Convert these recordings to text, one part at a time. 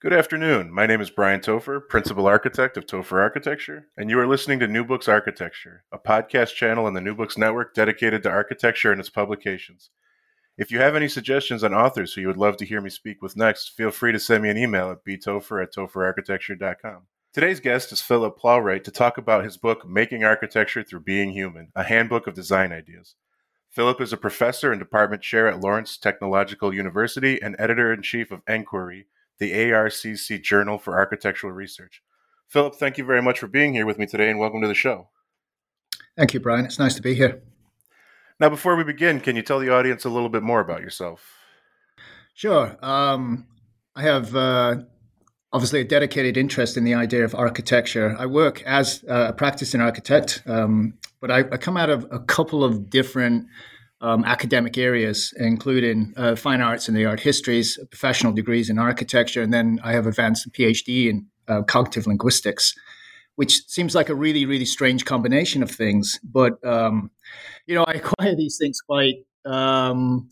Good afternoon. My name is Brian Topher, Principal Architect of Topher Architecture, and you are listening to New Books Architecture, a podcast channel on the New Books Network dedicated to architecture and its publications. If you have any suggestions on authors who you would love to hear me speak with next, feel free to send me an email at btopher at topherarchitecture.com. Today's guest is Philip Plowright to talk about his book, Making Architecture Through Being Human, a handbook of design ideas. Philip is a professor and department chair at Lawrence Technological University and editor in chief of Enquiry, the ARCC Journal for Architectural Research. Philip, thank you very much for being here with me today and welcome to the show. Thank you, Brian. It's nice to be here. Now, before we begin, can you tell the audience a little bit more about yourself? Sure. Um, I have uh, obviously a dedicated interest in the idea of architecture. I work as a practicing architect, um, but I, I, come out of a couple of different um, academic areas, including uh, fine arts and the art histories, professional degrees in architecture, and then I have advanced a PhD in uh, cognitive linguistics, which seems like a really, really strange combination of things. But um, you know, I acquire these things quite um,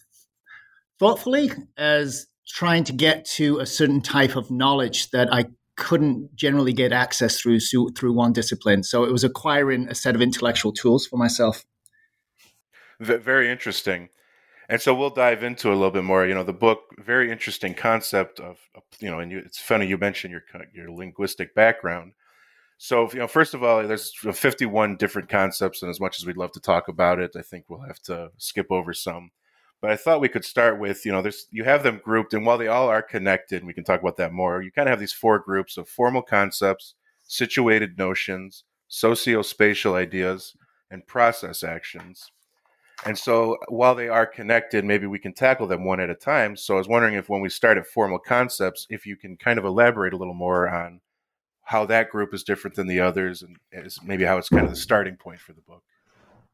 thoughtfully as trying to get to a certain type of knowledge that I couldn't generally get access through through one discipline. So it was acquiring a set of intellectual tools for myself very interesting. And so we'll dive into a little bit more. You know, the book, very interesting concept of, you know, and you, it's funny you mentioned your your linguistic background. So, you know, first of all, there's 51 different concepts, and as much as we'd love to talk about it, I think we'll have to skip over some. But I thought we could start with, you know, there's you have them grouped, and while they all are connected, we can talk about that more, you kind of have these four groups of formal concepts, situated notions, socio-spatial ideas, and process actions. And so while they are connected, maybe we can tackle them one at a time. So I was wondering if when we start at formal concepts, if you can kind of elaborate a little more on how that group is different than the others and maybe how it's kind of the starting point for the book.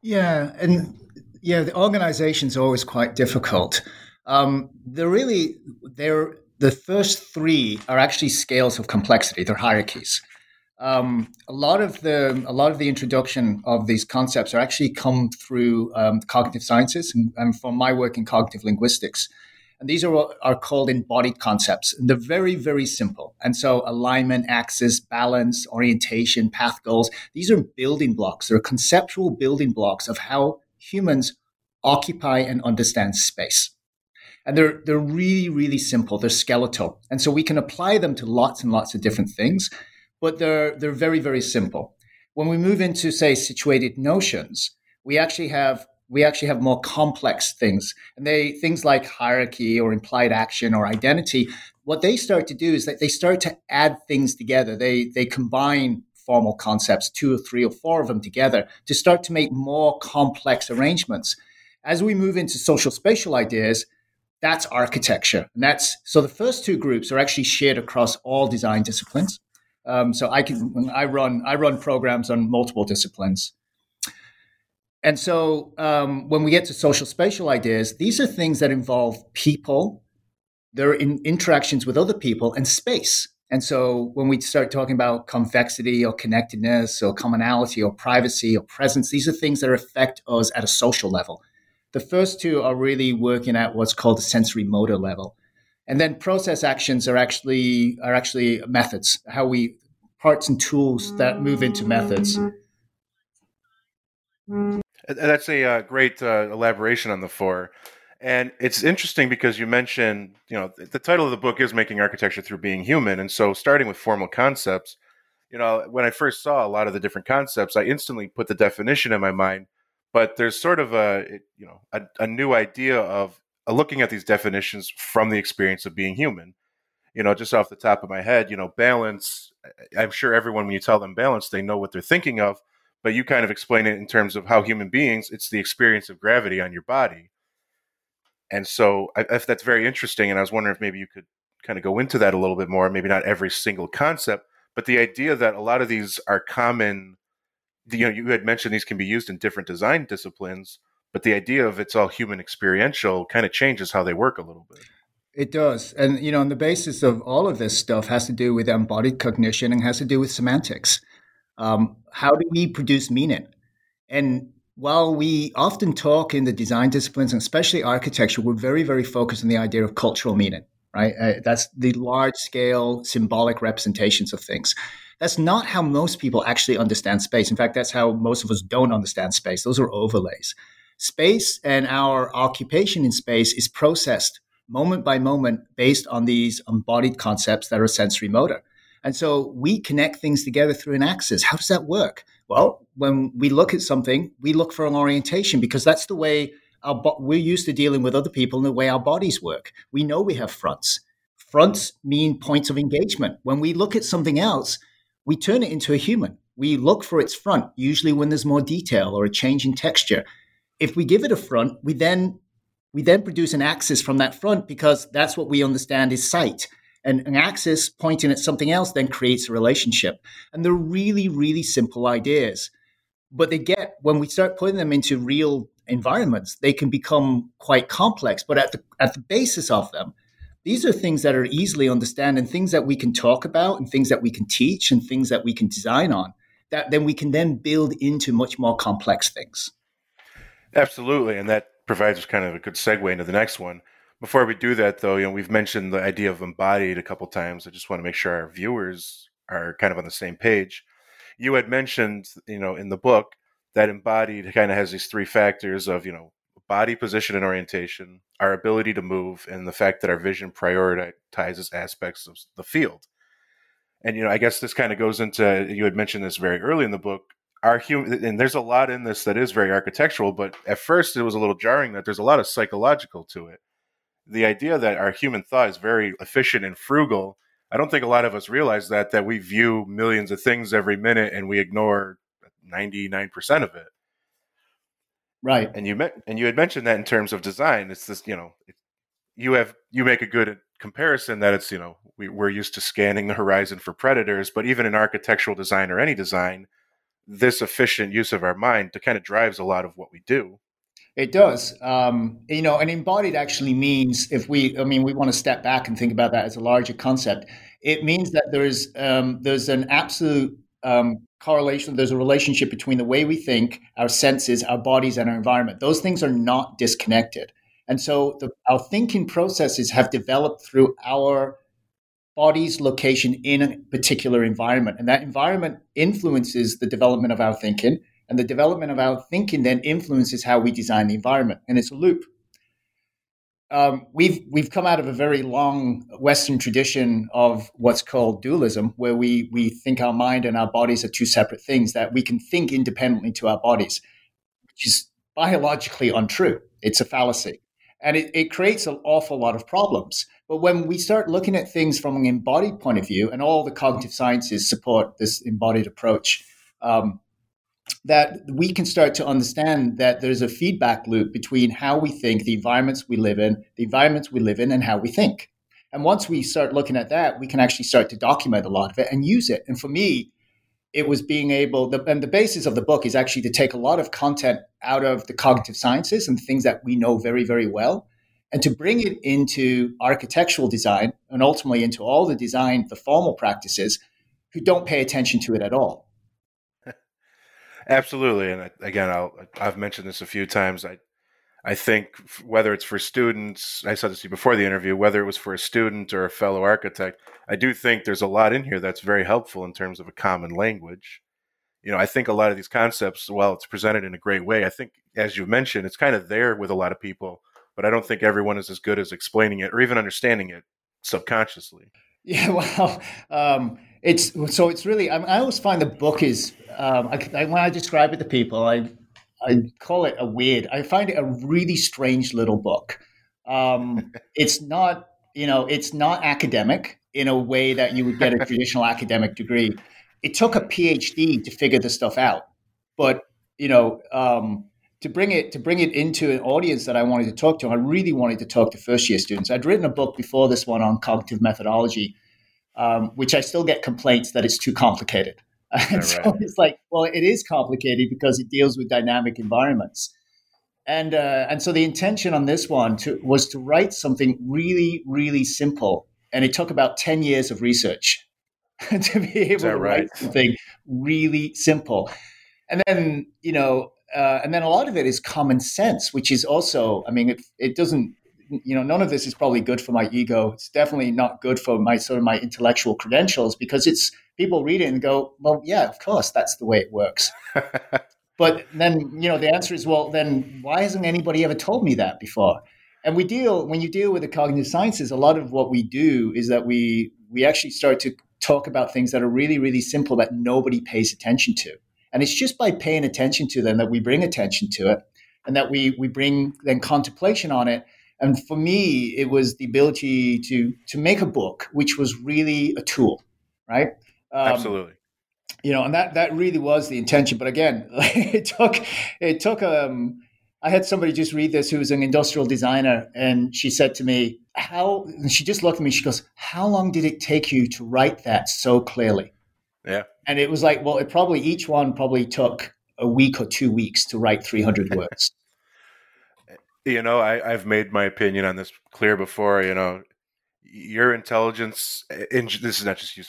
Yeah. And yeah, the organization is always quite difficult. Um, they're really, they're, the first three are actually scales of complexity, they're hierarchies um, a lot of the a lot of the introduction of these concepts are actually come through um, cognitive sciences and, and, from my work in cognitive linguistics. And these are are called embodied concepts. And they're very very simple. And so alignment, axis, balance, orientation, path goals. These are building blocks. They're conceptual building blocks of how humans occupy and understand space. And they're they're really really simple. They're skeletal, and so we can apply them to lots and lots of different things but they're they're very very simple. When we move into say situated notions, we actually have we actually have more complex things, and they things like hierarchy or implied action or identity. What they start to do is that they start to add things together. They they combine formal concepts, two or three or four of them together, to start to make more complex arrangements. As we move into social spatial ideas, that's architecture. And that's so the first two groups are actually shared across all design disciplines. Um, so I can I run I run programs on multiple disciplines. And so um, when we get to social spatial ideas, these are things that involve people, their in interactions with other people, and space. And so when we start talking about convexity or connectedness or commonality or privacy or presence, these are things that affect us at a social level. The first two are really working at what's called the sensory motor level. And then process actions are actually are actually methods, how we parts and tools that move into methods. That's a uh, great uh, elaboration on the four. And it's interesting because you mentioned, you know, the title of the book is Making Architecture Through Being Human. And so starting with formal concepts, you know, when I first saw a lot of the different concepts, I instantly put the definition in my mind. But there's sort of a, you know, a, a new idea of Uh, looking at these definitions from the experience of being human. You know, just off the top of my head, you know, balance. I'm sure everyone, when you tell them balance, they know what they're thinking of. But you kind of explain it in terms of how human beings, it's the experience of gravity on your body. And so if that's very interesting, and I was wondering if maybe you could kind of go into that a little bit more. Maybe not every single concept, but the idea that a lot of these are common. You know, you had mentioned these can be used in different design disciplines, but the idea of it's all human experiential kind of changes how they work a little bit. It does. And, you know, on the basis of all of this stuff has to do with embodied cognition and has to do with semantics. Um, how do we produce meaning? And while we often talk in the design disciplines, and especially architecture, we're very, very focused on the idea of cultural meaning, right? Uh, that's the large scale symbolic representations of things. That's not how most people actually understand space. In fact, that's how most of us don't understand space. Those are overlays. Space and our occupation in space is processed moment by moment based on these embodied concepts that are sensory motor. And so we connect things together through an axis. How does that work? Well, when we look at something, we look for an orientation because that's the way our bo- we're used to dealing with other people and the way our bodies work. We know we have fronts. Fronts mean points of engagement. When we look at something else, we turn it into a human. We look for its front, usually when there's more detail or a change in texture. If we give it a front, we then we then produce an axis from that front because that's what we understand is sight. And an axis pointing at something else then creates a relationship. And they're really, really simple ideas. But they get, when we start putting them into real environments, they can become quite complex. But at the, at the basis of them, these are things that are easily understood and things that we can talk about and things that we can teach and things that we can design on that then we can then build into much more complex things. Absolutely. And that provides us kind of a good segue into the next one. Before we do that, though, you know, we've mentioned the idea of embodied a couple times. I just want to make sure our viewers are kind of on the same page. You had mentioned, you know, in the book that embodied kind of has these three factors of, you know, body position and orientation, our ability to move, and the fact that our vision prioritizes aspects of the field. And you know, I guess this kind of goes into you had mentioned this very early in the book our human and there's a lot in this that is very architectural but at first it was a little jarring that there's a lot of psychological to it. The idea that our human thought is very efficient and frugal i don't think a lot of us realize that that we view millions of things every minute and we ignore 99% of it. Right. And you met and you had mentioned that in terms of design. It's this you know you have you make a good comparison that it's you know we, we're used to scanning the horizon for predators but even in architectural design or any design this efficient use of our mind to kind of drives a lot of what we do. It does. Um, you know, and embodied actually means if we, I mean, we want to step back and think about that as a larger concept. It means that there's um, there's an absolute um, correlation. There's a relationship between the way we think, our senses, our bodies, and our environment. Those things are not disconnected. And so the, our thinking processes have developed through our body's location in a particular environment. And that environment influences the development of our thinking. And the development of our thinking then influences how we design the environment. And it's a loop. Um, we've we've come out of a very long Western tradition of what's called dualism, where we we think our mind and our bodies are two separate things that we can think independently to our bodies, which is biologically untrue. It's a fallacy, and it, it creates an awful lot of problems. But when we start looking at things from an embodied point of view, and all the cognitive sciences support this embodied approach, um, that we can start to understand that there's a feedback loop between how we think, the environments we live in, the environments we live in, and how we think. And once we start looking at that, we can actually start to document a lot of it and use it. And for me, it was being able, the, and the basis of the book is actually to take a lot of content out of the cognitive sciences and things that we know very, very well and to bring it into architectural design and ultimately into all the design, the formal practices who don't pay attention to it at all. Absolutely, and uh, again, i have mentioned this a few times. I, I think whether it's for students, I said this to you before the interview, whether it was for a student or a fellow architect, I do think there's a lot in here that's very helpful in terms of a common language. You know, I think a lot of these concepts, while it's presented in a great way, I think, as you mentioned, it's kind of there with a lot of people but I don't think everyone is as good as explaining it or even understanding it subconsciously. Yeah, well, um, it's so it's really. I, I, always find the book is um, I, I, when I describe it to people, I I call it a weird. I find it a really strange little book. Um, it's not, you know, it's not academic in a way that you would get a traditional academic degree. It took a PhD to figure this stuff out, but you know, um, to bring it to bring it into an audience that I wanted to talk to, I really wanted to talk to first year students. I'd written a book before this one on cognitive methodology, um, which I still get complaints that it's too complicated. And so right. it's like, well, it is complicated because it deals with dynamic environments. And uh, and so the intention on this one to, was to write something really, really simple. And it took about 10 years of research to be able to right? write something really simple. And then, you know, uh, and then a lot of it is common sense, which is also, I mean, it, it doesn't, you know, none of this is probably good for my ego. It's definitely not good for my sort of my intellectual credentials because it's people read it and go, well, yeah, of course, that's the way it works. but then, you know, the answer is, well, then why hasn't anybody ever told me that before? And we deal when you deal with the cognitive sciences, a lot of what we do is that we we actually start to talk about things that are really, really simple that nobody pays attention to. And it's just by paying attention to them that we bring attention to it and that we, we bring then contemplation on it. And for me, it was the ability to, to make a book, which was really a tool, right? Um, Absolutely. You know, and that, that really was the intention. But again, it took, it took, um, I had somebody just read this who was an industrial designer, and she said to me, How, and she just looked at me, she goes, How long did it take you to write that so clearly? Yeah. And it was like, well, it probably each one probably took a week or two weeks to write 300 words. you know, I, have made my opinion on this clear before. You know, your intelligence, and this is not just you.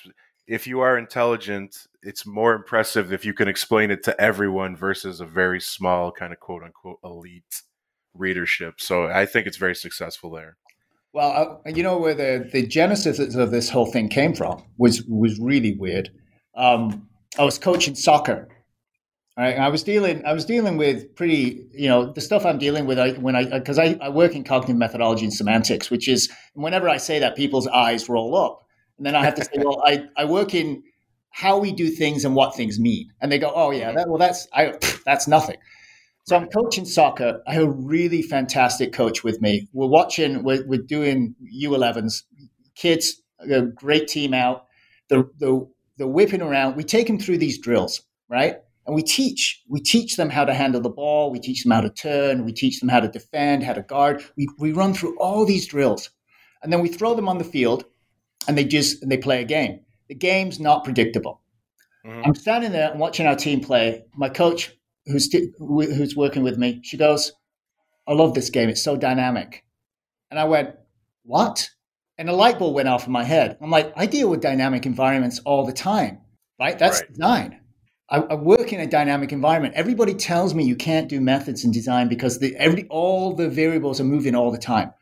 If you are intelligent, it's more impressive if you can explain it to everyone versus a very small kind of quote unquote elite readership. So I think it's very successful there. Well, uh, you know where the, the genesis of this whole thing came from was was really weird um, I was coaching soccer. Right? I was dealing, I was dealing with pretty, you know, the stuff I'm dealing with. I, when I, because I, I work in cognitive methodology and semantics, which is whenever I say that, people's eyes roll up, and then I have to say, well, I, I work in how we do things and what things mean, and they go, oh yeah, that, well that's, I, that's nothing. So I'm coaching soccer. I have a really fantastic coach with me. We're watching, we're, we're doing U11s, kids, a great team out. The, the they're whipping around. We take them through these drills, right? And we teach. We teach them how to handle the ball. We teach them how to turn. We teach them how to defend, how to guard. We, we run through all these drills. And then we throw them on the field and they just and they play a game. The game's not predictable. Mm-hmm. I'm standing there and watching our team play. My coach, who's, who's working with me, she goes, I love this game. It's so dynamic. And I went, What? And a light bulb went off in my head. I'm like, I deal with dynamic environments all the time, right? That's right. design. I, I, work in a dynamic environment. Everybody tells me you can't do methods in design because the, every, all the variables are moving all the time.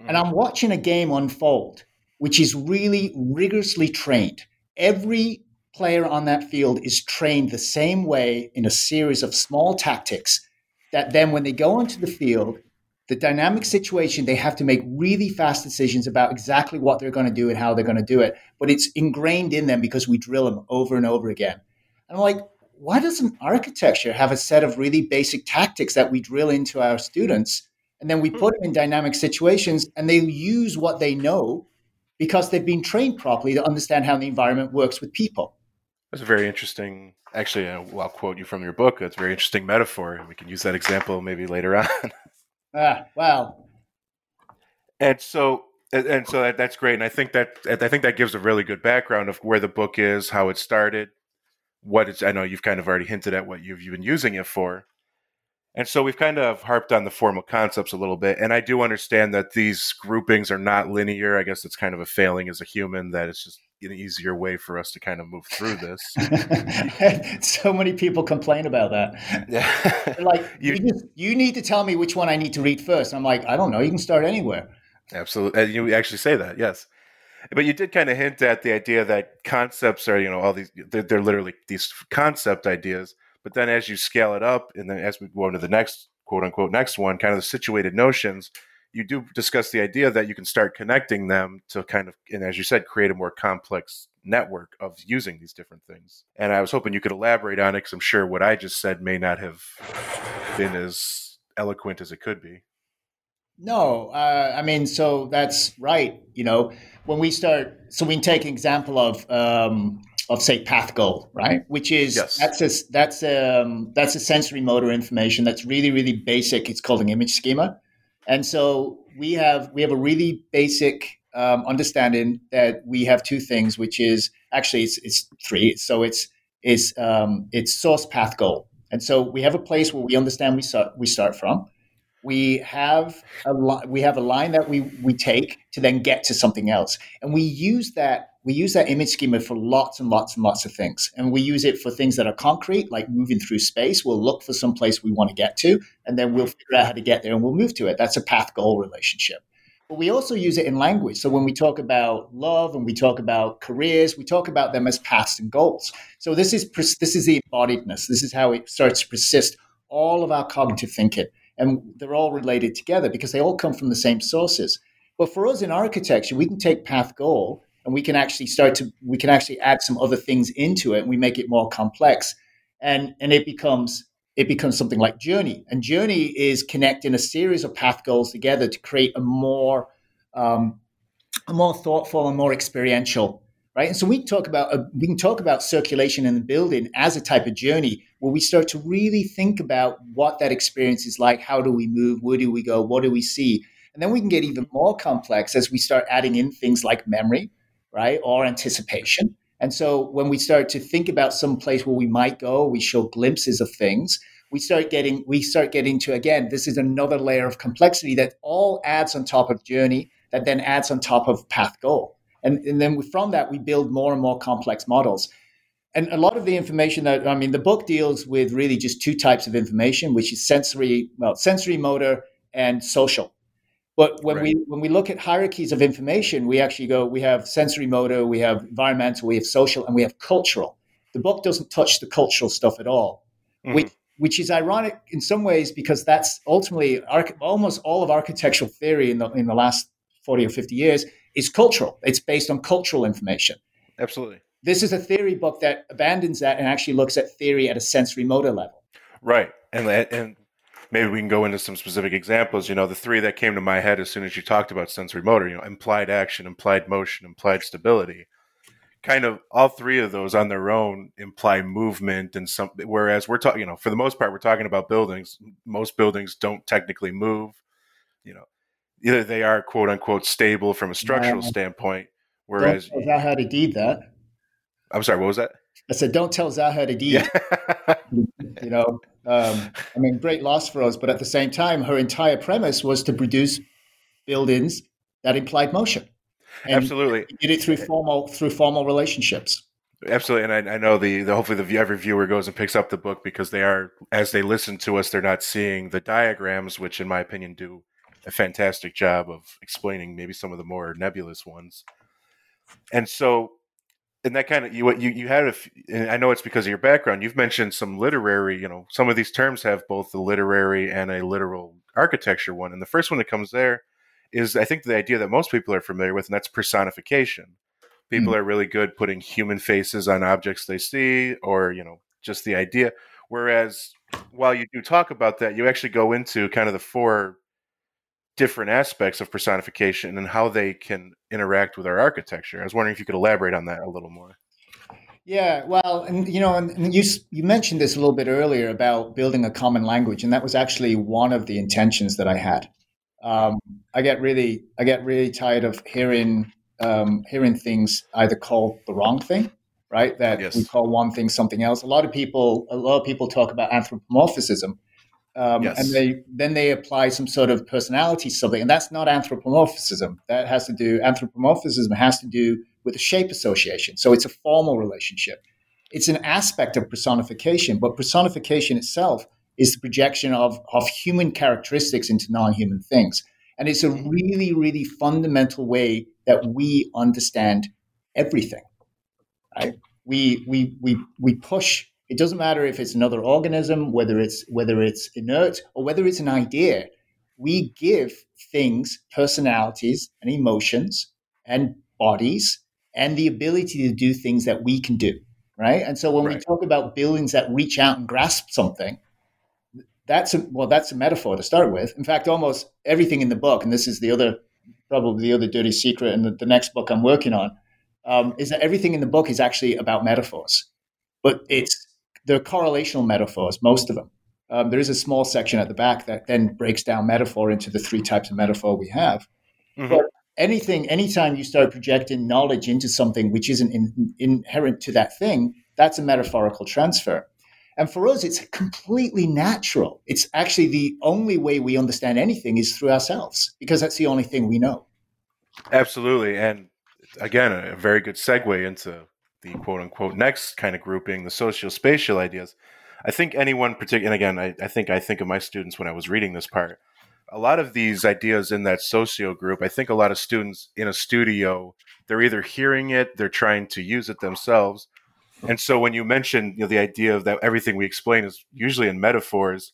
Mm. And I'm watching a game unfold, which is really rigorously trained. Every player on that field is trained the same way in a series of small tactics that then when they go onto the field, the dynamic situation, they have to make really fast decisions about exactly what they're going to do and how they're going to do it. But it's ingrained in them because we drill them over and over again. And I'm like, why doesn't architecture have a set of really basic tactics that we drill into our students? And then we put them in dynamic situations and they use what they know because they've been trained properly to understand how the environment works with people. That's a very interesting, actually, uh, I'll quote you from your book. That's a very interesting metaphor. We can use that example maybe later on. Ah, well. And so and so that, that's great and i think that i think that gives a really good background of where the book is how it started what it's i know you've kind of already hinted at what you've, you've been using it for and so we've kind of harped on the formal concepts a little bit and i do understand that these groupings are not linear i guess it's kind of a failing as a human that it's just an easier way for us to kind of move through this. so many people complain about that. Yeah. like, you, you, just, you need to tell me which one I need to read first. I'm like, I don't know. You can start anywhere. Absolutely. And you actually say that, yes. But you did kind of hint at the idea that concepts are, you know, all these, they're, they're literally these concept ideas. But then as you scale it up, and then as we go into the next quote unquote next one, kind of the situated notions, you do discuss the idea that you can start connecting them to kind of, and as you said, create a more complex network of using these different things. And I was hoping you could elaborate on it because I'm sure what I just said may not have been as eloquent as it could be. No, uh, I mean, so that's right. You know, when we start, so we take an example of um, of say path goal, right? Which is Yes. that's a that's um that's a sensory motor information that's really really basic. It's called an image schema, and so we have we have a really basic um, understanding that we have two things, which is actually it's, it's three. So it's it's um, it's source path goal, and so we have a place where we understand we start we start from. We have a li- we have a line that we we take to then get to something else, and we use that we use that image schema for lots and lots and lots of things, and we use it for things that are concrete, like moving through space. We'll look for some place we want to get to, and then we'll figure out how to get there, and we'll move to it. That's a path goal relationship. But we also use it in language. So when we talk about love and we talk about careers, we talk about them as paths and goals. So this is this is the embodiedness. This is how it starts to persist all of our cognitive thinking, and they're all related together because they all come from the same sources. But for us in architecture, we can take path goal and we can actually start to we can actually add some other things into it, and we make it more complex, and and it becomes it becomes something like Journey. And Journey is connecting a series of path goals together to create a more um, a more thoughtful and more experiential, right? And so we talk about uh, we can talk about circulation in the building as a type of journey where we start to really think about what that experience is like. How do we move? Where do we go? What do we see? And then we can get even more complex as we start adding in things like memory, right, or anticipation. And so when we start to think about some place where we might go, we show glimpses of things. We start getting we start getting to again, this is another layer of complexity that all adds on top of journey, that then adds on top of path goal. And, and then from that, we build more and more complex models. And a lot of the information that I mean, the book deals with really just two types of information, which is sensory, well, sensory motor and social. But when Right. we when we look at hierarchies of information, we actually go we have sensory motor, we have environmental, we have social, and we have cultural. The book doesn't touch the cultural stuff at all, Mhm. which which is ironic in some ways because that's ultimately arch- almost all of architectural theory in the in the last forty or fifty years is cultural. It's based on cultural information. Absolutely. This is a theory book that abandons that and actually looks at theory at a sensory motor level. Right. And and maybe we can go into some specific examples. You know, the three that came to my head as soon as you talked about sensory motor, you know, implied action, implied motion, implied stability. Kind of all three of those on their own imply movement and some whereas we're talking, you know, for the most part we're talking about buildings. Most buildings don't technically move. You know, either they are quote unquote stable from a structural Yeah. standpoint, Don't whereas tell Zaha Hadid that. I'm sorry, what was that? I said, don't tell Zaha Hadid. Yeah. You know, um, I mean, great loss for us, but at the same time, her entire premise was to produce buildings that implied motion. And Absolutely. did it through formal through formal relationships. Absolutely, and I, I know the, the hopefully the every viewer goes and picks up the book because they are as they listen to us, they're not seeing the diagrams, which in my opinion do a fantastic job of explaining maybe some of the more nebulous ones. And so, and that kind of you you you had a, I know it's because of your background. You've mentioned some literary, you know, some of these terms have both the literary and a literal architecture one. And the first one that comes there is I think the idea that most people are familiar with, and that's personification people hmm. are really good putting human faces on objects they see or you know just the idea whereas while you do talk about that you actually go into kind of the four different aspects of personification and how they can interact with our architecture i was wondering if you could elaborate on that a little more Yeah, well, and you know, and you you mentioned this a little bit earlier about building a common language, and that was actually one of the intentions that I had. Um, I get really, I get really tired of hearing um, hearing things either called the wrong thing, right? That Yes. we call one thing something else. A lot of people, a lot of people talk about anthropomorphism, um, Yes. and they then they apply some sort of personality to something, and that's not anthropomorphism. That has to do anthropomorphism has to do with a shape association. So it's a formal relationship. It's an aspect of personification, but personification itself is the projection of, of human characteristics into non-human things. And it's a really, really fundamental way that we understand everything. Right? We we we we push. It doesn't matter if it's another organism, whether it's whether it's inert or whether it's an idea. We give things personalities and emotions and bodies and the ability to do things that we can do. Right. And so when we talk about buildings that reach out and grasp something, that's a well, that's a metaphor to start with. In fact, almost everything in the book, and this is the other probably the other dirty secret in the, the next book I'm working on, um, is that everything in the book is actually about metaphors, but it's the correlational metaphors, most of them. Um, there is a small section at the back that then breaks down metaphor into the three types of metaphor we have. Mm-hmm. But anything, anytime you start projecting knowledge into something which isn't in, inherent to that thing, that's a metaphorical transfer. And for us, it's completely natural. It's actually the only way we understand anything is through ourselves because that's the only thing we know. Absolutely. And again, a very good segue into the quote unquote next kind of grouping, the socio-spatial ideas. I think anyone particular, and again, I, I think I think of my students when I was reading this part. A lot of these ideas in that socio group, I think a lot of students in a studio, they're either hearing it, they're trying to use it themselves, and so when you mention you know, the idea of that everything we explain is usually in metaphors,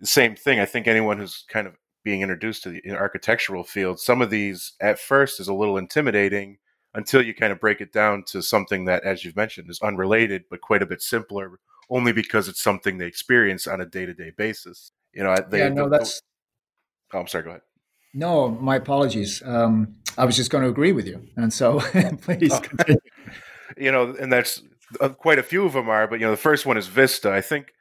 the same thing. I think anyone who's kind of being introduced to the architectural field, some of these at first is a little intimidating until you kind of break it down to something that, as you've mentioned, is unrelated but quite a bit simpler, only because it's something they experience on a day to day basis. You know, they, yeah, no, the, that's. Oh, I'm sorry. Go ahead. No, my apologies. Um, I was just going to agree with you, and so please oh. continue. you know, and that's uh, quite a few of them are, but you know, the first one is Vista. I think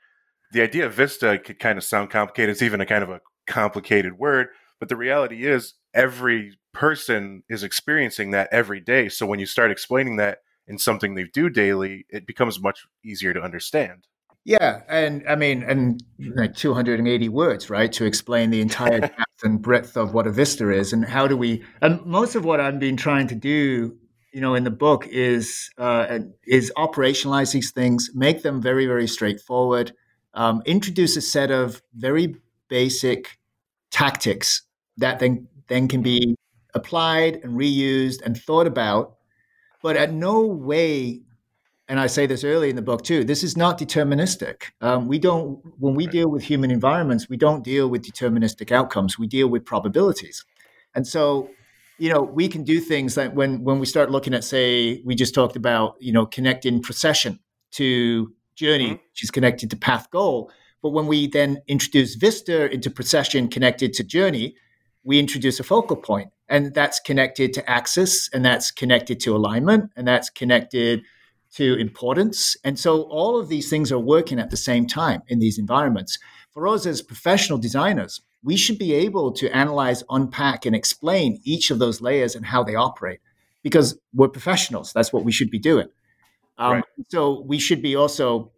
the idea of Vista could kind of sound complicated. It's even a kind of a complicated word, but the reality is every person is experiencing that every day. So when you start explaining that in something they do daily, it becomes much easier to understand. Yeah, and I mean, and like 280 words, right, to explain the entire depth and breadth of what a vista is, and how do we? And most of what I've been trying to do you know in the book is uh, is operationalize these things, make them very very straightforward, um, introduce a set of very basic tactics that then then can be applied and reused and thought about, but at no way. And I say this early in the book too. This is not deterministic. Um, we don't, when we deal with human environments, we don't deal with deterministic outcomes. We deal with probabilities. And so you know, we can do things that when when we start looking at, say, we just talked about, you know, connecting procession to journey, mm-hmm. which is connected to path goal. But when we then introduce Vista into procession connected to journey, we introduce a focal point, and that's connected to axis, and that's connected to alignment, and that's connected to importance. And so all of these things are working at the same time in these environments. For us as professional designers, we should be able to analyze, unpack, and explain each of those layers and how they operate because we're professionals. That's what we should be doing. Um, right. So we should be also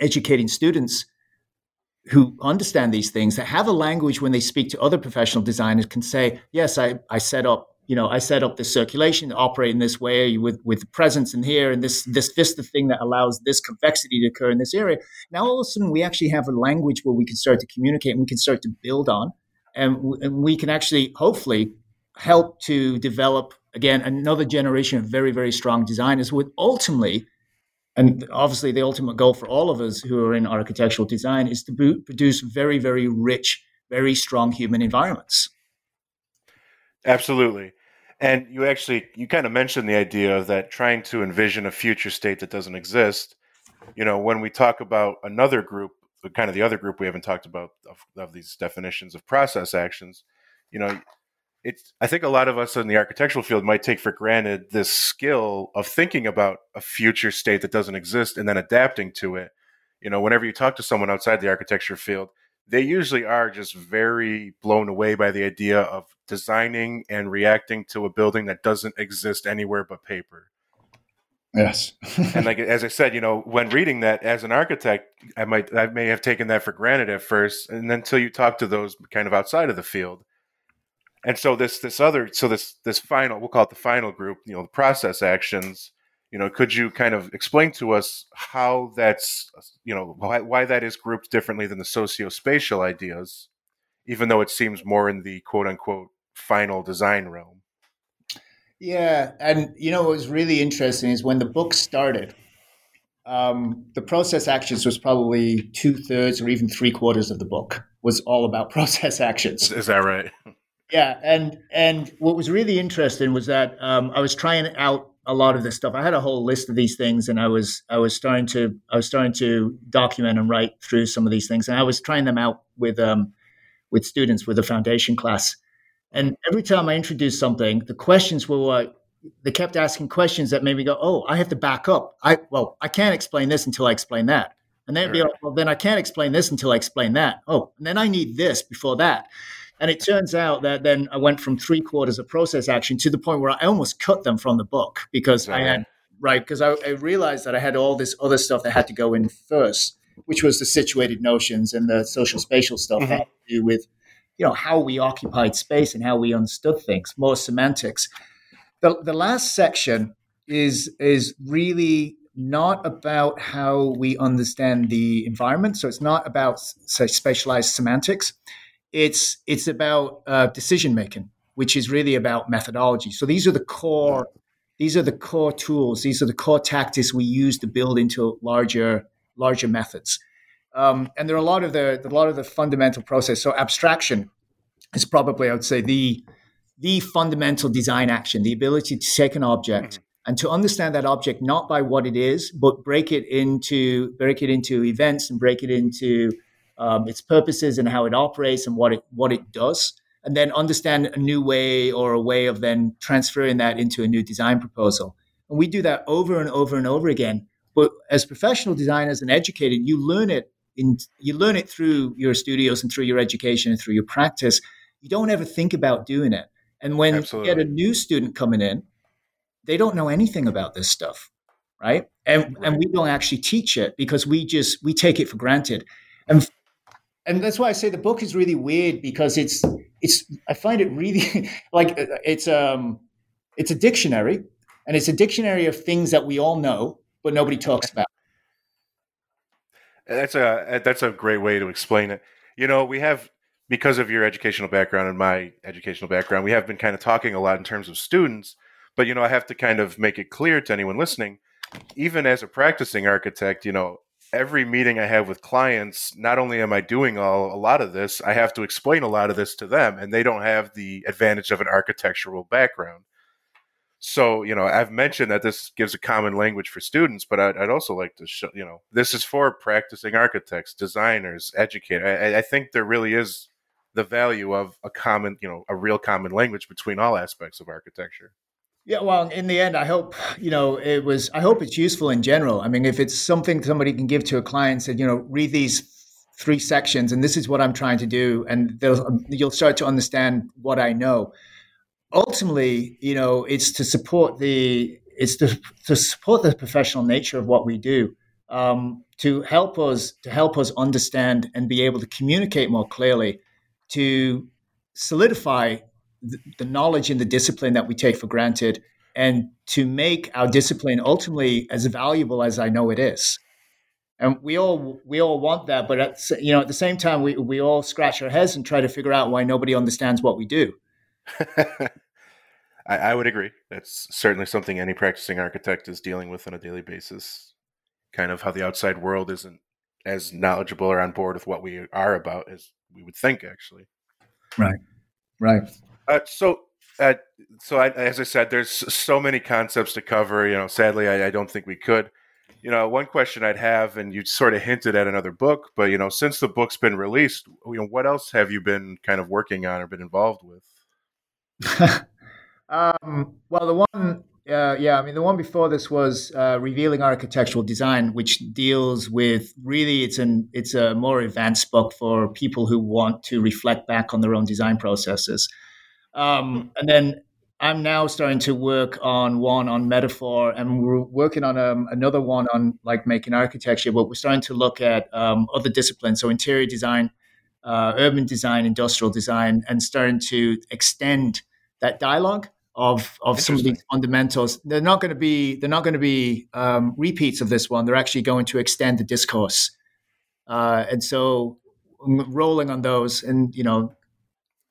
educating students who understand these things that have a language when they speak to other professional designers can say, yes, I, I set up you know, I set up this circulation to operate in this way with with presence in here and this this vista thing that allows this convexity to occur in this area. Now all of a sudden we actually have a language where we can start to communicate and we can start to build on, and, and we can actually hopefully help to develop again another generation of very very strong designers with ultimately. And obviously, the ultimate goal for all of us who are in architectural design is to produce very, very rich, very strong human environments. Absolutely. And you actually you kind of mentioned the idea of that trying to envision a future state that doesn't exist. You know, when we talk about another group, kind of the other group we haven't talked about of, of these definitions of process actions, you know, it's I think a lot of us in the architectural field might take for granted this skill of thinking about a future state that doesn't exist and then adapting to it. You know, whenever you talk to someone outside the architecture field, they usually are just very blown away by the idea of designing and reacting to a building that doesn't exist anywhere but paper. Yes. and like as I said, you know, when reading that as an architect, I might I may have taken that for granted at first, and until you talk to those kind of outside of the field. And so this this other so this this final we'll call it the final group, you know, the process actions you know could you kind of explain to us how that's you know why, why that is grouped differently than the socio-spatial ideas even though it seems more in the quote unquote final design realm? Yeah and you know what was really interesting is when the book started um, the process actions was probably two thirds or even three quarters of the book was all about process actions. Is that right yeah and and what was really interesting was that um, i was trying out a lot of this stuff. I had a whole list of these things, and I was I was starting to I was starting to document and write through some of these things, and I was trying them out with um, with students with a foundation class. And every time I introduced something, the questions were like, they kept asking questions that made me go, "Oh, I have to back up." I well, I can't explain this until I explain that, and then right. be like, "Well, then I can't explain this until I explain that." Oh, and then I need this before that. And it turns out that then I went from three quarters of process action to the point where I almost cut them from the book because I had right because I, I, realized that I had all this other stuff that had to go in first, which was the situated notions and the social spatial stuff mm-hmm. that had to do with you know how we occupied space and how we understood things, more semantics. The the last section is is really not about how we understand the environment. So it's not about say spatialized semantics. It's it's about uh, decision making, which is really about methodology. So these are the core these are the core tools. These are the core tactics we use to build into larger larger methods. Um, and there are a lot of the a lot of the fundamental process. So abstraction is probably I would say the the fundamental design action, the ability to take an object mm-hmm. and to understand that object not by what it is, but break it into break it into events and break it into um, its purposes and how it operates and what it what it does, and then understand a new way or a way of then transferring that into a new design proposal. And we do that over and over and over again. But as professional designers and educated, you learn it in you learn it through your studios and through your education and through your practice. You don't ever think about doing it. And when Absolutely. you get a new student coming in, they don't know anything about this stuff, right? And right. and we don't actually teach it because we just we take it for granted. And and that's why I say the book is really weird because it's it's I find it really like it's um it's a dictionary and it's a dictionary of things that we all know but nobody talks about. That's a that's a great way to explain it. You know, we have because of your educational background and my educational background, we have been kind of talking a lot in terms of students, but you know, I have to kind of make it clear to anyone listening, even as a practicing architect, you know, every meeting I have with clients, not only am I doing all a lot of this, I have to explain a lot of this to them, and they don't have the advantage of an architectural background. So, you know, I've mentioned that this gives a common language for students, but I'd, I'd also like to show, you know, this is for practicing architects, designers, educators. I, I think there really is the value of a common, you know, a real common language between all aspects of architecture. Yeah, well, in the end, I hope you know it was. I hope it's useful in general. I mean, if it's something somebody can give to a client, said, you know, read these three sections, and this is what I'm trying to do, and you'll start to understand what I know. Ultimately, you know, it's to support the it's to, to support the professional nature of what we do, um, to help us to help us understand and be able to communicate more clearly, to solidify the, knowledge and the discipline that we take for granted and to make our discipline ultimately as valuable as I know it is. And we all we all want that, but at, you know at the same time we, we all scratch our heads and try to figure out why nobody understands what we do. I, I, would agree. That's certainly something any practicing architect is dealing with on a daily basis. Kind of how the outside world isn't as knowledgeable or on board with what we are about as we would think, actually. Right. Right. Uh, so, uh, so I, as I said, there's so many concepts to cover. You know, sadly, I, I, don't think we could. You know, one question I'd have, and you sort of hinted at another book, but you know, since the book's been released, you know, what else have you been kind of working on or been involved with? um, well, the one, uh, yeah, I mean, the one before this was uh, revealing architectural design, which deals with really it's an it's a more advanced book for people who want to reflect back on their own design processes. Um, and then I'm now starting to work on one on metaphor, and we're working on um, another one on like making architecture. But we're starting to look at um, other disciplines, so interior design, uh, urban design, industrial design, and starting to extend that dialogue of of some of these fundamentals. They're not going to be they're not going to be um, repeats of this one. They're actually going to extend the discourse, uh, and so rolling on those, and you know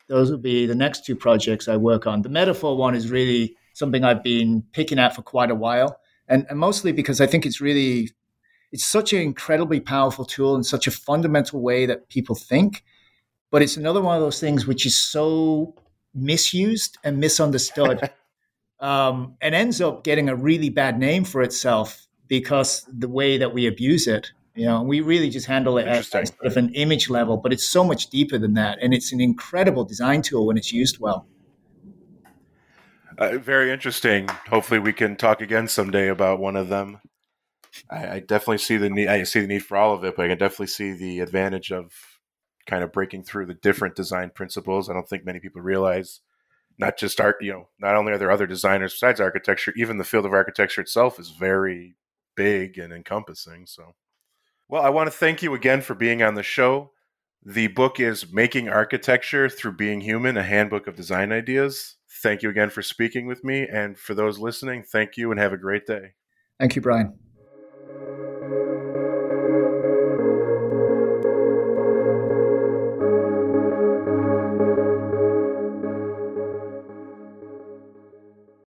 those would be the next two projects I work on. The metaphor one is really something I've been picking at for quite a while, and, and mostly because I think it's really it's such an incredibly powerful tool in such a fundamental way that people think. But it's another one of those things which is so misused and misunderstood, um, and ends up getting a really bad name for itself because the way that we abuse it. You know, we really just handle it at sort of an image level, but it's so much deeper than that, and it's an incredible design tool when it's used well. Uh, very interesting. Hopefully, we can talk again someday about one of them. I, I, definitely see the need. I see the need for all of it, but I can definitely see the advantage of kind of breaking through the different design principles. I don't think many people realize not just art. You know, not only are there other designers besides architecture, even the field of architecture itself is very big and encompassing. So, well, I want to thank you again for being on the show. The book is Making Architecture Through Being Human, a handbook of design ideas. Thank you again for speaking with me. And for those listening, thank you and have a great day. Thank you, Brian.